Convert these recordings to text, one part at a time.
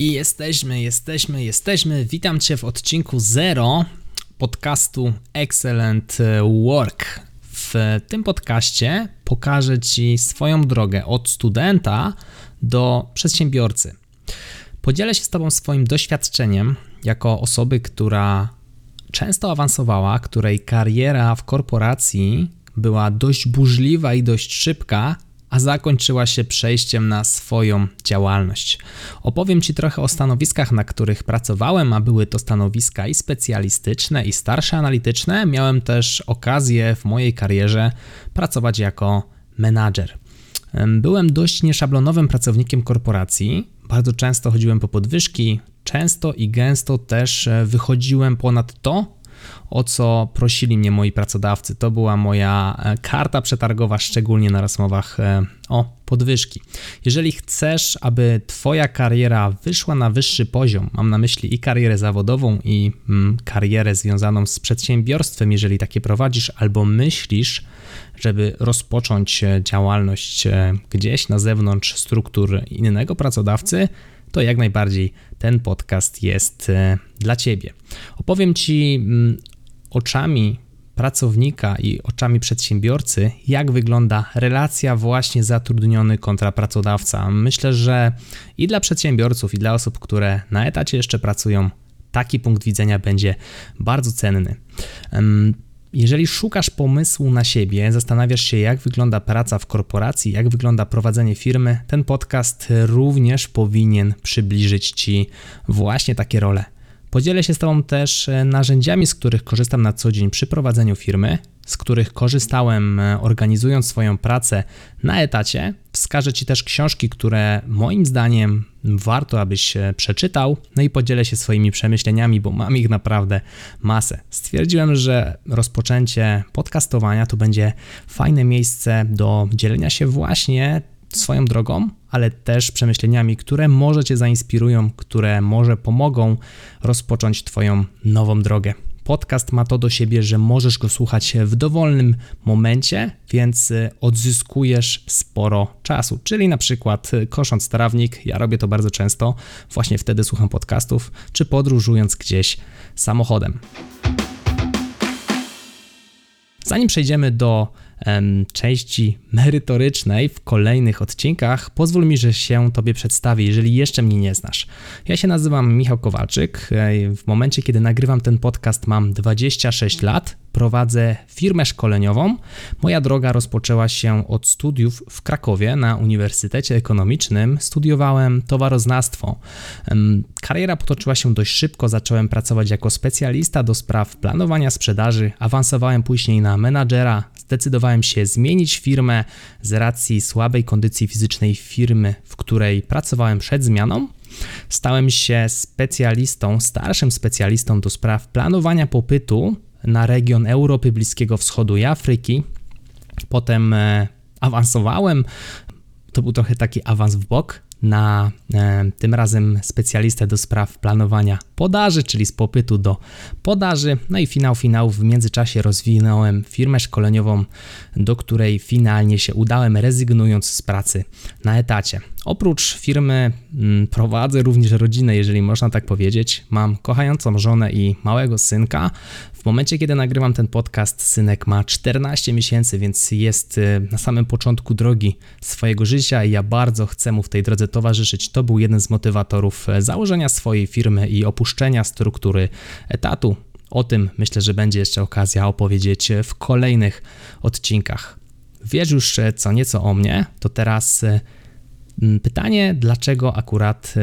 I jesteśmy, jesteśmy, jesteśmy. Witam Cię w odcinku 0 podcastu Excellent Work. W tym podcaście pokażę Ci swoją drogę od studenta do przedsiębiorcy. Podzielę się z Tobą swoim doświadczeniem jako osoby, która często awansowała, której kariera w korporacji była dość burzliwa i dość szybka, a zakończyła się przejściem na swoją działalność. Opowiem Ci trochę o stanowiskach, na których pracowałem, a były to stanowiska i specjalistyczne, i starsze analityczne. Miałem też okazję w mojej karierze pracować jako menadżer. Byłem dość nieszablonowym pracownikiem korporacji. Bardzo często chodziłem po podwyżki, często i gęsto też e, wychodziłem ponad to, o co prosili mnie moi pracodawcy. To była moja e, karta przetargowa, szczególnie na rozmowach e, o podwyżki. Jeżeli chcesz, aby Twoja kariera wyszła na wyższy poziom, mam na myśli i karierę zawodową, i mm, karierę związaną z przedsiębiorstwem, jeżeli takie prowadzisz, albo myślisz, żeby rozpocząć e, działalność gdzieś na zewnątrz struktur innego pracodawcy, to jak najbardziej ten podcast jest dla Ciebie. Opowiem Ci mm, oczami pracownika i oczami przedsiębiorcy, jak wygląda relacja właśnie zatrudniony kontra pracodawca. Myślę, że i dla przedsiębiorców, i dla osób, które na etacie jeszcze pracują, taki punkt widzenia będzie bardzo cenny. Jeżeli szukasz pomysłu na siebie, zastanawiasz się, jak wygląda praca w korporacji, jak wygląda prowadzenie firmy, ten podcast również powinien przybliżyć Ci właśnie takie role. Podzielę się z Tobą też e, narzędziami, z których korzystam na co dzień przy prowadzeniu firmy, z których korzystałem e, organizując swoją pracę na etacie. Wskażę Ci też książki, które moim zdaniem warto, abyś przeczytał, no i podzielę się swoimi przemyśleniami, bo mam ich naprawdę masę. Stwierdziłem, że rozpoczęcie podcastowania to będzie fajne miejsce do dzielenia się właśnie swoją drogą, ale też przemyśleniami, które może Cię zainspirują, które może pomogą rozpocząć Twoją nową drogę. Podcast ma to do siebie, że możesz go słuchać w dowolnym momencie, więc y, odzyskujesz sporo czasu. Czyli na przykład y, kosząc trawnik, ja robię to bardzo często, właśnie wtedy słucham podcastów, czy podróżując gdzieś samochodem. Zanim przejdziemy do części merytorycznej w kolejnych odcinkach, pozwól mi, że się Tobie przedstawię, jeżeli jeszcze mnie nie znasz. Ja się nazywam Michał Kowalczyk. W momencie, kiedy nagrywam ten podcast, mam 26 lat. Prowadzę firmę szkoleniową. Moja droga rozpoczęła się od studiów w Krakowie na Uniwersytecie Ekonomicznym. Studiowałem towaroznawstwo. Kariera potoczyła się dość szybko. Zacząłem pracować jako specjalista do spraw planowania sprzedaży. Awansowałem później na menadżera. Zdecydowałem się zmienić firmę z racji słabej kondycji fizycznej firmy, w której pracowałem przed zmianą. Stałem się specjalistą, starszym specjalistą do spraw planowania popytu na region Europy, Bliskiego Wschodu i Afryki. Potem e, awansowałem. To był trochę taki awans w bok na e, tym razem specjalistę do spraw planowania podaży, czyli z popytu do podaży. No i finał finałów w międzyczasie rozwinąłem firmę szkoleniową, do której finalnie się udałem, rezygnując z pracy na etacie. Oprócz firmy mm, prowadzę również rodzinę, jeżeli można tak powiedzieć. Mam kochającą żonę i małego synka. W momencie, kiedy nagrywam ten podcast, synek ma 14 miesięcy, więc jest y, na samym początku drogi swojego życia i ja bardzo chcę mu w tej drodze towarzyszyć. To był jeden z motywatorów e, założenia swojej firmy i opuszczenia struktury etatu. O tym myślę, że będzie jeszcze okazja opowiedzieć w kolejnych odcinkach. Wiesz już e, co nieco o mnie, to teraz e, pytanie, dlaczego akurat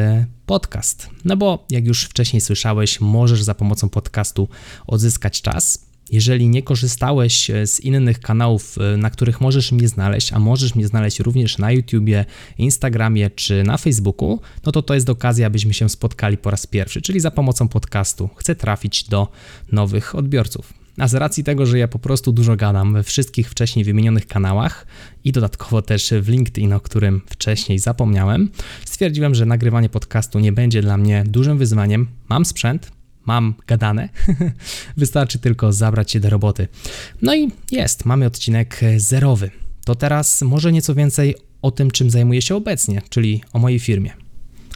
podcast? No bo jak już wcześniej słyszałeś, możesz za pomocą podcastu odzyskać czas. Jeżeli nie korzystałeś e, z innych kanałów, e, na których możesz mnie znaleźć, a możesz mnie znaleźć również na YouTubie, Instagramie czy na Facebooku, no to to jest okazja, abyśmy się spotkali po raz pierwszy, czyli za pomocą podcastu. Chcę trafić do nowych odbiorców. A z racji tego, że ja po prostu dużo gadam we wszystkich wcześniej wymienionych kanałach i dodatkowo też w LinkedIn, o którym wcześniej zapomniałem, stwierdziłem, że nagrywanie podcastu nie będzie dla mnie dużym wyzwaniem. Mam sprzęt, mam gadane, wystarczy tylko zabrać się do roboty. No i jest, mamy odcinek zerowy. To teraz może nieco więcej o tym, czym zajmuję się obecnie, czyli o mojej firmie.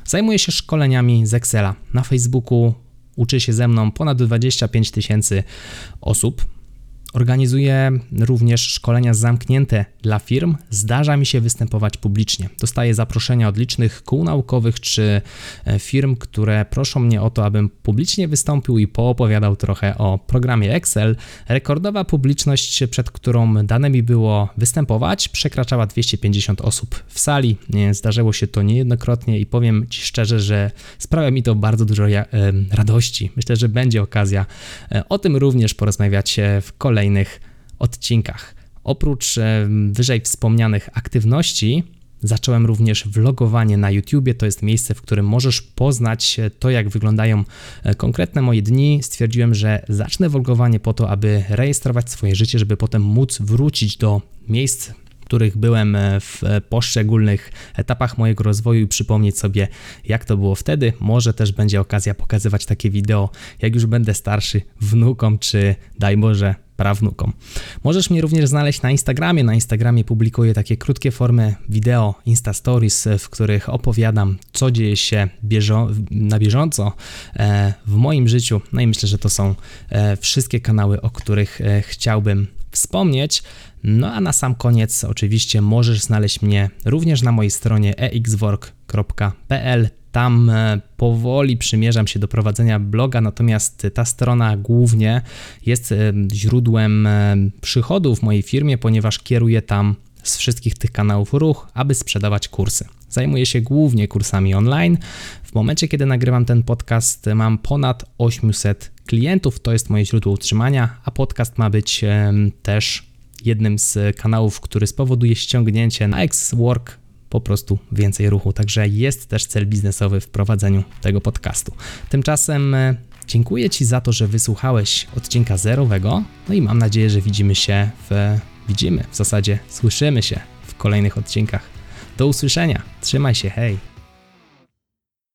Zajmuję się szkoleniami z Excela. Na Facebooku uczy się ze mną ponad 25 tysięcy osób. Organizuję również szkolenia zamknięte dla firm. Zdarza mi się występować publicznie. Dostaję zaproszenia od licznych kół naukowych czy e, firm, które proszą mnie o to, abym publicznie wystąpił i poopowiadał trochę o programie Excel. Rekordowa publiczność, przed którą dane mi było występować, przekraczała 250 osób w sali. Zdarzyło się to niejednokrotnie i powiem Ci szczerze, że sprawia mi to bardzo dużo radości. Myślę, że będzie okazja e, o tym również porozmawiać w kolejnym kolejnych odcinkach. Oprócz wyżej wspomnianych aktywności, Zacząłem również vlogowanie na YouTubie. To jest miejsce, w którym możesz poznać to, jak wyglądają e, konkretne moje dni. Stwierdziłem, że zacznę vlogowanie po to, aby rejestrować swoje życie, żeby potem móc wrócić do miejsc, których byłem e, w poszczególnych etapach mojego rozwoju i przypomnieć sobie, jak to było wtedy. Może też będzie okazja pokazywać takie wideo, jak już będę starszy, wnukom, czy daj Boże, prawnukom. Możesz mnie również znaleźć na Instagramie. Na Instagramie publikuję takie krótkie formy wideo, Insta Stories, w których opowiadam, co dzieje się na bieżąco e, w moim życiu. No i myślę, że to są e, wszystkie kanały, o których e, chciałbym wspomnieć. No a na sam koniec oczywiście możesz znaleźć mnie również na mojej stronie exwork.pl. Tam e, powoli przymierzam się do prowadzenia bloga, natomiast ta strona głównie jest e, źródłem e, przychodów w mojej firmie, ponieważ kieruję tam z wszystkich tych kanałów ruch, aby sprzedawać kursy. Zajmuję się głównie kursami online. W momencie, kiedy nagrywam ten podcast, mam ponad 800 klientów, to jest moje źródło utrzymania, a podcast ma być też jednym z kanałów, który spowoduje ściągnięcie na X-Work po prostu więcej ruchu. Także jest też cel biznesowy w prowadzeniu tego podcastu. Tymczasem e, dziękuję Ci za to, że wysłuchałeś odcinka zerowego. No i mam nadzieję, że widzimy się w. Widzimy, w zasadzie słyszymy się w kolejnych odcinkach. Do usłyszenia. Trzymaj się, hej.